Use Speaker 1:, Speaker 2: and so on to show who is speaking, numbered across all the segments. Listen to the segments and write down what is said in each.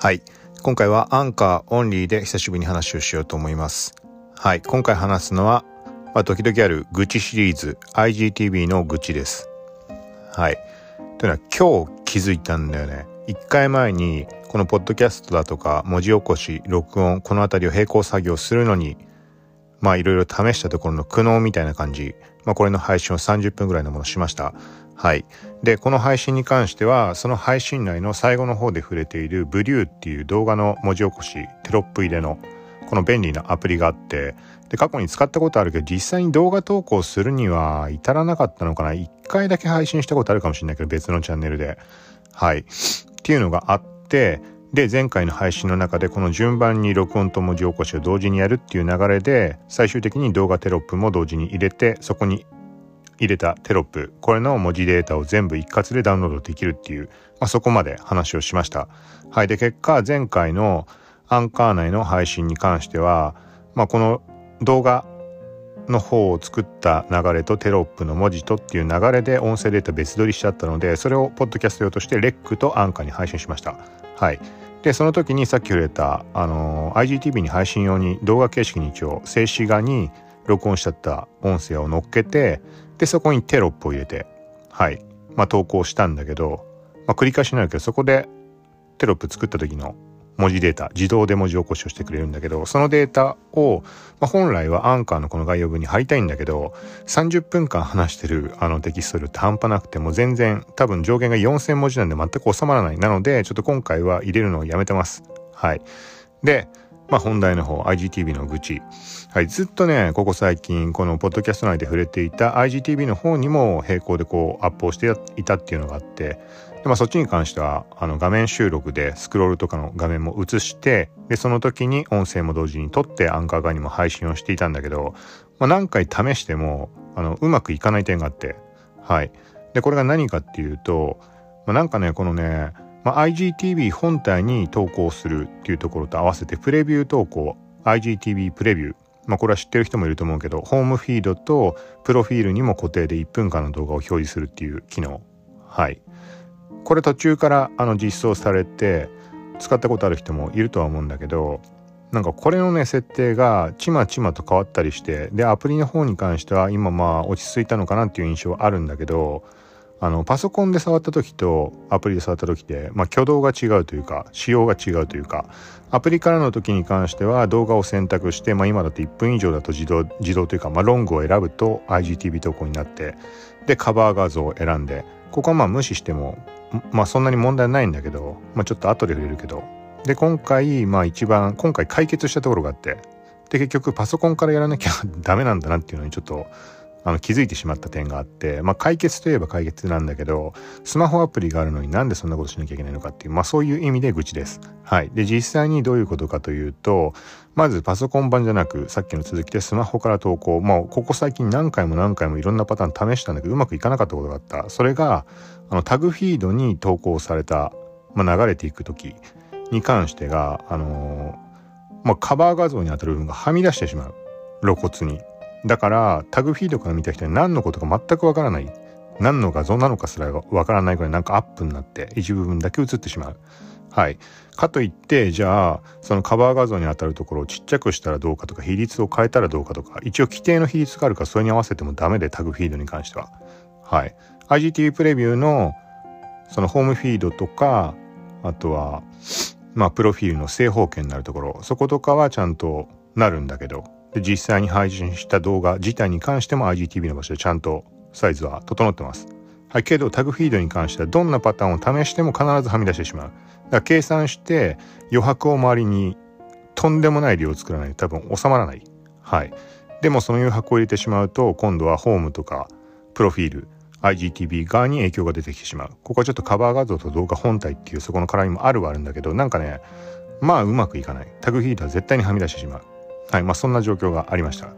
Speaker 1: はい。今回はアンカーオンリーで久しぶりに話をしようと思います。はい。今回話すのは、まあ、時々ある愚痴シリーズ IGTV の愚痴です。はい。というのは今日気づいたんだよね。一回前にこのポッドキャストだとか文字起こし、録音、このあたりを並行作業するのに、まあいろいろ試したところの苦悩みたいな感じ。まあこれの配信を30分ぐらいのものしました。はい。で、この配信に関しては、その配信内の最後の方で触れているブリューっていう動画の文字起こし、テロップ入れの、この便利なアプリがあって、で、過去に使ったことあるけど、実際に動画投稿するには至らなかったのかな。一回だけ配信したことあるかもしれないけど、別のチャンネルで。はい。っていうのがあって、で、前回の配信の中でこの順番に録音と文字起こしを同時にやるっていう流れで、最終的に動画テロップも同時に入れて、そこに入れたテロップ、これの文字データを全部一括でダウンロードできるっていう、まあ、そこまで話をしました。はい。で、結果、前回のアンカー内の配信に関しては、まあ、この動画の方を作った流れとテロップの文字とっていう流れで音声データ別撮りしちゃったので、それをポッドキャスト用としてレックとアンカーに配信しました。はい。で、その時にさっき触れた、あのー IGTV に配信用に動画形式に一応静止画に録音しちゃった音声を乗っけて、で、そこにテロップを入れて、はい。まあ、投稿したんだけど、まあ、繰り返しになるけど、そこでテロップ作った時の文字データ、自動で文字起こしをしてくれるんだけど、そのデータを、まあ、本来はアンカーのこの概要文に貼りたいんだけど、30分間話してるあのテキスト量って半端なくても全然多分上限が4000文字なんで全く収まらない。なので、ちょっと今回は入れるのをやめてます。はい。で、まあ本題の方、IGTV の愚痴。はい、ずっとね、ここ最近、このポッドキャスト内で触れていた IGTV の方にも並行でこうアップをしていたっていうのがあって、でまあそっちに関しては、あの画面収録でスクロールとかの画面も映して、で、その時に音声も同時に撮ってアンカー側にも配信をしていたんだけど、まあ何回試しても、あの、うまくいかない点があって、はい。で、これが何かっていうと、まあなんかね、このね、まあ、IGTV 本体に投稿するっていうところと合わせてプレビュー投稿 IGTV プレビューまあこれは知ってる人もいると思うけどホームフィードとプロフィールにも固定で1分間の動画を表示するっていう機能はいこれ途中からあの実装されて使ったことある人もいるとは思うんだけどなんかこれのね設定がちまちまと変わったりしてでアプリの方に関しては今まあ落ち着いたのかなっていう印象はあるんだけどあのパソコンで触った時とアプリで触った時で、まあ、挙動が違うというか仕様が違うというかアプリからの時に関しては動画を選択して、まあ、今だと1分以上だと自動自動というか、まあ、ロングを選ぶと IGTV 投稿になってでカバー画像を選んでここはまあ無視してもまあそんなに問題ないんだけど、まあ、ちょっと後で触れるけど。で今回まあ一番今回解決したところがあって。で結局パソコンからやらなきゃダメなんだなっていうのにちょっとあの気づいてしまった点があって、まあ、解決といえば解決なんだけどスマホアプリがあるのになんでそんなことしなきゃいけないのかっていう、まあ、そういう意味で愚痴です。はい、で実際にどういうことかというとまずパソコン版じゃなくさっきの続きでスマホから投稿もうここ最近何回も何回もいろんなパターン試したんだけどうまくいかなかったことがあったそれがあのタグフィードに投稿された、まあ、流れていく時に関してが、あのーまあ、カバー画像に当たる部分がはみ出してしまう露骨に。だからタグフィードから見た人に何のことか全くわからない。何の画像なのかすらわからないぐらいなんかアップになって一部分だけ映ってしまう。はい。かといってじゃあそのカバー画像に当たるところをちっちゃくしたらどうかとか比率を変えたらどうかとか一応規定の比率があるからそれに合わせてもダメでタグフィードに関しては。はい。IGTV プレビューのそのホームフィードとかあとはまあプロフィールの正方形になるところそことかはちゃんとなるんだけど実際に配信した動画自体に関しても IGTV の場所でちゃんとサイズは整ってます。はい、けどタグフィードに関してはどんなパターンを試しても必ずはみ出してしまう。だから計算して余白を周りにとんでもない量を作らないと多分収まらない。はい。でもその余白を入れてしまうと今度はホームとかプロフィール IGTV 側に影響が出てきてしまう。ここはちょっとカバー画像と動画本体っていうそこの絡みもあるはあるんだけどなんかねまあうまくいかない。タグフィードは絶対にはみ出してしまう。はい、まあそんな状況がありました。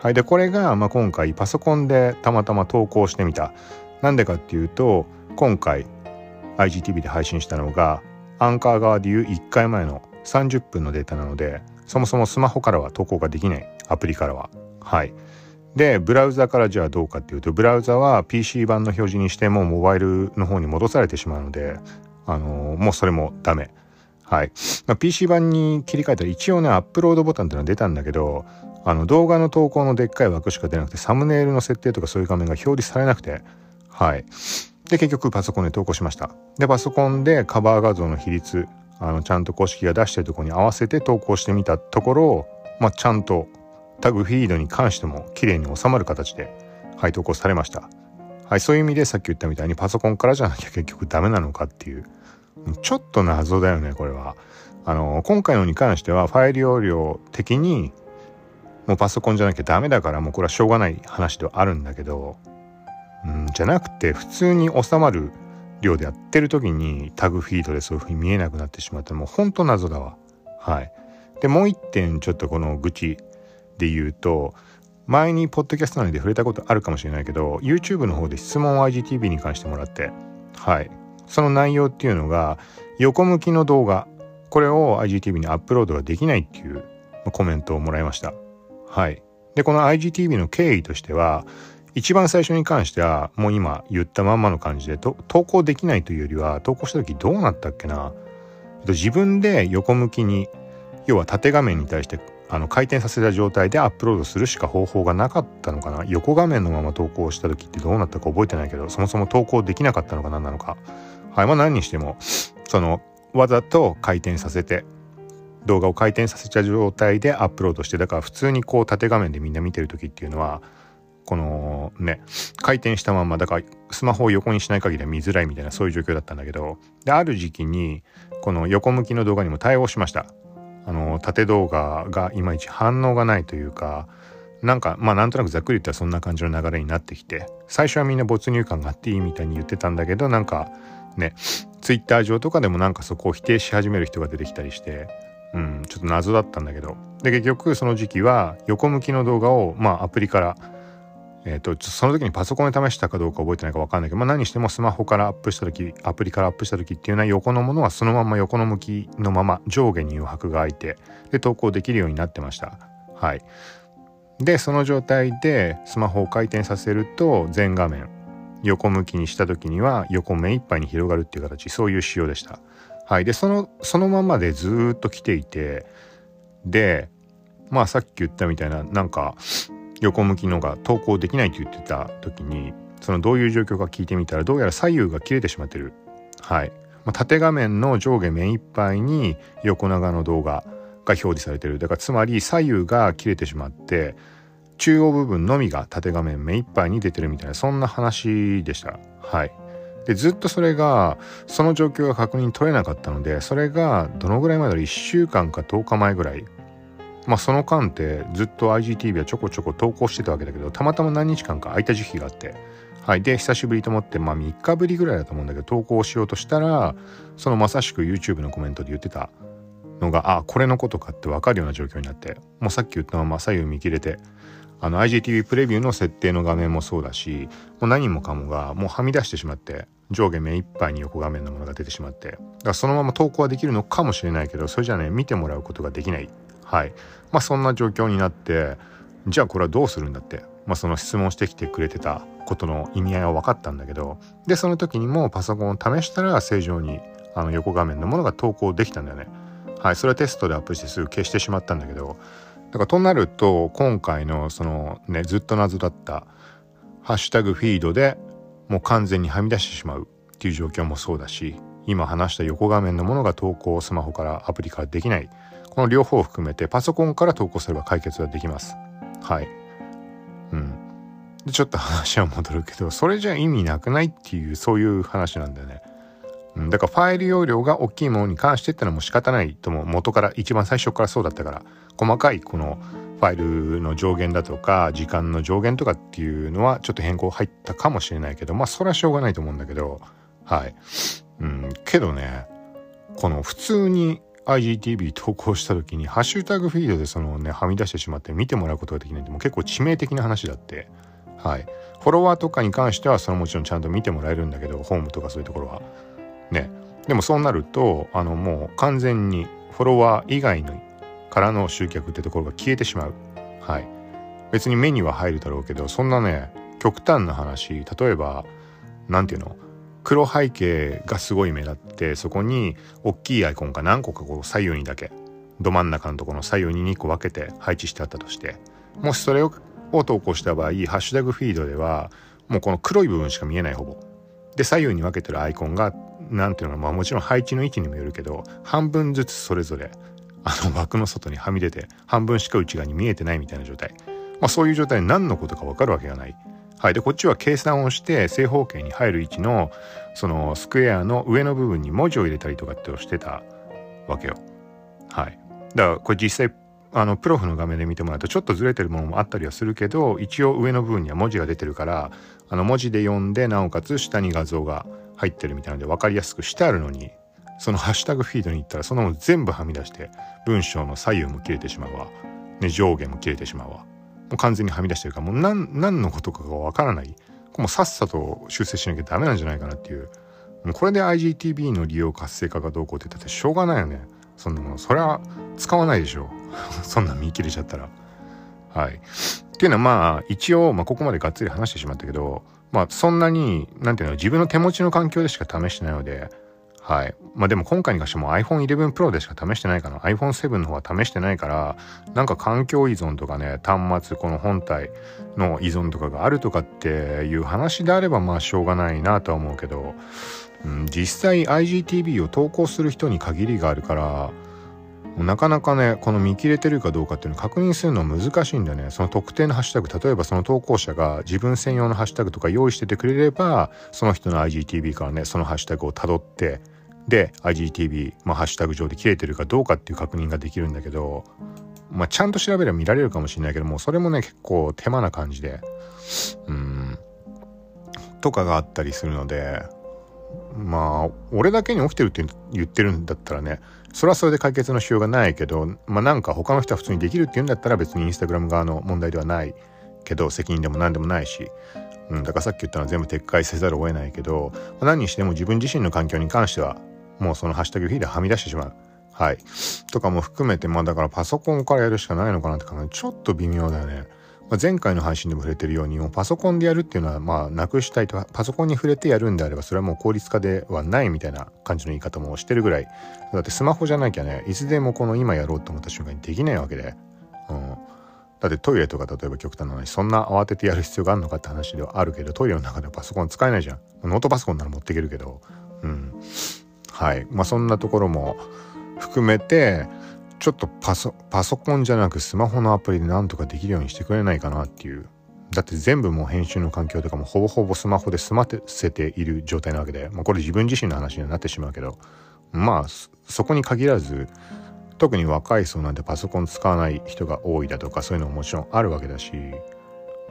Speaker 1: はい、でこれが、まあ、今回パソコンでたまたま投稿してみた。なんでかっていうと今回 IGTV で配信したのがアンカー側でいう1回前の30分のデータなのでそもそもスマホからは投稿ができないアプリからは。はい。でブラウザからじゃあどうかっていうとブラウザは PC 版の表示にしてもモバイルの方に戻されてしまうので、あのーもうそれもダメ。はい。まあ、PC 版に切り替えたら一応ね、アップロードボタンっていうのは出たんだけど、あの動画の投稿のでっかい枠しか出なくて、サムネイルの設定とかそういう画面が表示されなくて、はい。で、結局パソコンで投稿しました。で、パソコンでカバー画像の比率、あの、ちゃんと公式が出してるところに合わせて投稿してみたところ、まあ、ちゃんとタグフィードに関しても綺麗に収まる形で、はい、投稿されました。はい、そういう意味でさっき言ったみたいにパソコンからじゃなきゃ結局ダメなのかっていう、ちょっと謎だよね、これは。あの、今回のに関してはファイル容量的にもうパソコンじゃなきゃダメだからもうこれはしょうがない話ではあるんだけど、うん、じゃなくて普通に収まる量でやってる時にタグフィードでそういう風に見えなくなってしまったもうほんと謎だわ。はい。で、もう一点ちょっとこの愚痴で言うと、前にポッドキャスト内で触れたことあるかもしれないけど、YouTube の方で質問を IGTV に関してもらって、はい。その内容っていうのが、横向きの動画、これを IGTV にアップロードができないっていうコメントをもらいました。はい。で、この IGTV の経緯としては、一番最初に関しては、もう今言ったまんまの感じで、投稿できないというよりは、投稿した時どうなったっけな。自分で横向きに、要は縦画面に対してあの回転させた状態でアップロードするしか方法がなかったのかな横画面のまま投稿した時ってどうなったか覚えてないけどそもそも投稿できなかったのか何なのかはいまあ何にしてもそのわざと回転させて動画を回転させた状態でアップロードしてだから普通にこう縦画面でみんな見てる時っていうのはこのね回転したままだからスマホを横にしない限りは見づらいみたいなそういう状況だったんだけどである時期にこの横向きの動画にも対応しました。あの縦動画がいまいち反応がないというかなんかまあなんとなくざっくり言ったらそんな感じの流れになってきて最初はみんな没入感があっていいみたいに言ってたんだけどなんかねツイッター上とかでもなんかそこを否定し始める人が出てきたりしてうん、ちょっと謎だったんだけどで結局その時期は横向きの動画をまあアプリからえーと、その時にパソコンで試したかどうか覚えてないか分かんないけど、まあ、何してもスマホからアップした時アプリからアップした時っていうのは横のものはそのまま横の向きのまま上下に余白が空いてで投稿できるようになってました。はい、でその状態でスマホを回転させると全画面横向きにした時には横目いっぱいに広がるっていう形。そういう仕様でした。はい、でそのそのままでずっと来ていてでまあさっき言ったみたいななんか横向きのが投稿できないって言ってた時にそのどういう状況か聞いてみたらどうやら左右が切れてしまってる。はい、まあ、縦画面の上下目いっぱいに横長の動画が表示されてる。だからつまり左右が切れてしまって中央部分のみが縦画面目いっぱいに出てるみたいなそんな話でした。はい。でずっとそれがその状況が確認取れなかったのでそれがどのぐらい前だろう？1週間か10日前ぐらい。まあその間ってずっと IGTV はちょこちょこ投稿してたわけだけどたまたま何日間か空いた時期があって。はい。で久しぶりと思ってまあ3日ぶりぐらいだと思うんだけど投稿しようとしたらそのまさしく YouTube のコメントで言ってたのがあこれのことかって分かるような状況になってもうさっき言ったまま左右見切れてあの IGTV プレビューの設定の画面もそうだしもう何もかもがもうはみ出してしまって上下目いっぱいに横画面のものが出てしまってだからそのまま投稿はできるのかもしれないけどそれじゃね見てもらうことができない。はい。まあそんな状況になってじゃあこれはどうするんだってまあその質問してきてくれてたことの意味合いは分かったんだけどでその時にもパソコンを試したら正常にあの横画面のものが投稿できたんだよね。はい。それはテストでアップしてすぐ消してしまったんだけどだからとなると今回のそのねずっと謎だったハッシュタグフィードでもう完全にはみ出してしまうっていう状況もそうだし今話した横画面のものが投稿をスマホからアプリからできない。この両方を含めてパソコンから投稿すれば解決はできます。はい。うん。でちょっと話は戻るけどそれじゃ意味なくないっていうそういう話なんだよね。だからファイル容量が大きいものに関してってのはもう仕方ないとも元から一番最初からそうだったから。細かいこのファイルの上限だとか時間の上限とかっていうのはちょっと変更入ったかもしれないけどまあそれはしょうがないと思うんだけど。はい。うん。けどねこの普通に IGTV 投稿した時にハッシュタグフィードでそのねはみ出してしまって見てもらうことができないってもう結構致命的な話だって。はい。フォロワーとかに関してはそのもちろんちゃんと見てもらえるんだけどホームとかそういうところは。ね。でもそうなるとあのもう完全にフォロワー以外のからの集客ってところが消えてしまう。はい。別に目には入るだろうけどそんなね極端な話例えば何て言うの？黒背景がすごい目立ってそこに大きいアイコンが何個かこう左右にだけど真ん中のところの左右に2個分けて配置してあったとしてもしそれを投稿した場合ハッシュタグフィードではもうこの黒い部分しか見えないほぼ。で左右に分けてるアイコンが何ていうのかまあもちろん配置の位置にもよるけど半分ずつそれぞれあの枠の外にはみ出て半分しか内側に見えてないみたいな状態、まあ、そういう状態で何のことか分かるわけがない。はい、でこっちは計算をして正方形に入る位置のそのスクエアの上の部分に文字を入れたりとかってをしてたわけよ。はい、だからこれ実際あのプロフの画面で見てもらうとちょっとずれてるものもあったりはするけど一応上の部分には文字が出てるからあの文字で読んでなおかつ下に画像が入ってるみたいなので分かりやすくしてあるのにそのハッシュタグフィードに行ったらそのもの全部はみ出して文章の左右も切れてしまうわ、ね、上下も切れてしまうわ。もう完全にはみ出してるからもう何何のことかが分からない。もうさっさと修正しなきゃダメなんじゃないかなっていう。もうこれで IGTV の利用活性化がどうこうって言ったってしょうがないよね。そんなもの。それは使わないでしょう。そんな見切れちゃったらはいっていうのはまあ一応、まあ、ここまでがっつり話してしまったけどまあそんなに何ていうの自分の手持ちの環境でしか試してないのではい。まあでも今回に関しても iPhone 11 Pro でしか試してないかな。iPhone 7の方は試してないから、なんか環境依存とかね、端末、この本体の依存とかがあるとかっていう話であればまあしょうがないなとは思うけど、うん、実際 IGTV を投稿する人に限りがあるから、なかなかねこの見切れてるかどうかっていうのを確認するのは難しいんだよね。その特定のハッシュタグ例えばその投稿者が自分専用のハッシュタグとか用意しててくれればその人の IGTV からねそのハッシュタグをたどってで IGTV、まあ、ハッシュタグ上で切れてるかどうかっていう確認ができるんだけど、まあ、ちゃんと調べれば見られるかもしれないけどもそれもね結構手間な感じでうんとかがあったりするのでまあ俺だけに起きてるって言ってるんだったらねそれはそれで解決のしようがないけどまあなんか他の人は普通にできるって言うんだったら別にインスタグラム側の問題ではないけど責任でも何でもないし、うん、だからさっき言ったのは全部撤回せざるを得ないけど、まあ、何にしても自分自身の環境に関してはもうそのハッシュタグフィーではみ出してしまう。はい。とかも含めて、まあだからパソコンからやるしかないのかなって考えちょっと微妙だよね。まあ、前回の配信でも触れてるようにもうパソコンでやるっていうのはまあなくしたいとパソコンに触れてやるんであればそれはもう効率化ではないみたいな感じの言い方もしてるぐらい。だってスマホじゃなきゃねいつでもこの今やろうと思った瞬間にできないわけで、うん、だってトイレとか例えば極端な話そんな慌ててやる必要があるのかって話ではあるけどトイレの中ではパソコン使えないじゃん。ノートパソコンなら持っていけるけど。うん。はい。まあそんなところも含めてちょっとパソパソコンじゃなくスマホのアプリでなんとかできるようにしてくれないかなっていう。だって全部もう編集の環境とかもほぼほぼスマホで済ませている状態なわけで、まあ、これ自分自身の話にはなってしまうけど。まあそこに限らず特に若い層なんてパソコン使わない人が多いだとかそういうのももちろんあるわけだし、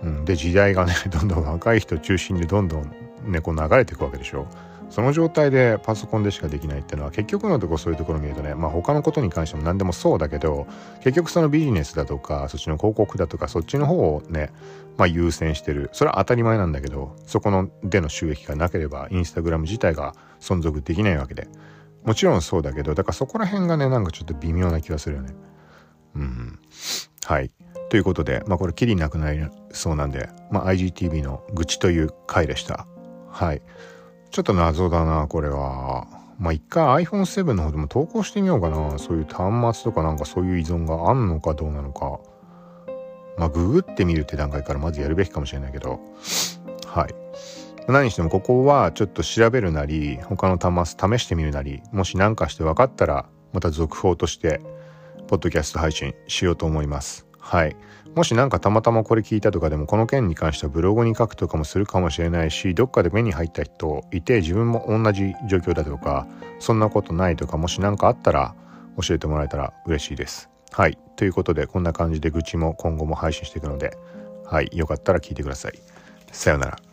Speaker 1: うん、で時代がね どんどん若い人中心でどんどんねこう流れていくわけでしょ。その状態でパソコンでしかできないっていうのは結局のところそういうところ見るとねまあ他のことに関しても何でもそうだけど結局そのビジネスだとかそっちの広告だとかそっちの方をねまあ優先してる。それは当たり前なんだけどそこのでの収益がなければインスタグラム自体が存続できないわけで。もちろんそうだけどだからそこら辺がねなんかちょっと微妙な気がするよね。うん。はい。ということでまあこれきりなくなりそうなんで、まあ、IGTV の愚痴という回でした。はい。ちょっと謎だな、これは。まあ一回 iPhone7 の方でも投稿してみようかな。そういう端末とかなんかそういう依存があんのかどうなのか。まあググってみるって段階からまずやるべきかもしれないけど。はい。何してもここはちょっと調べるなり、他の端末試してみるなり、もし何かして分かったら、また続報として、ポッドキャスト配信しようと思います。はい。もし何かたまたまこれ聞いたとかでもこの件に関してはブログに書くとかもするかもしれないしどっかで目に入った人いて自分も同じ状況だとかそんなことないとかもし何かあったら教えてもらえたら嬉しいです。はい。ということでこんな感じで愚痴も今後も配信していくのではい。よかったら聞いてください。さようなら。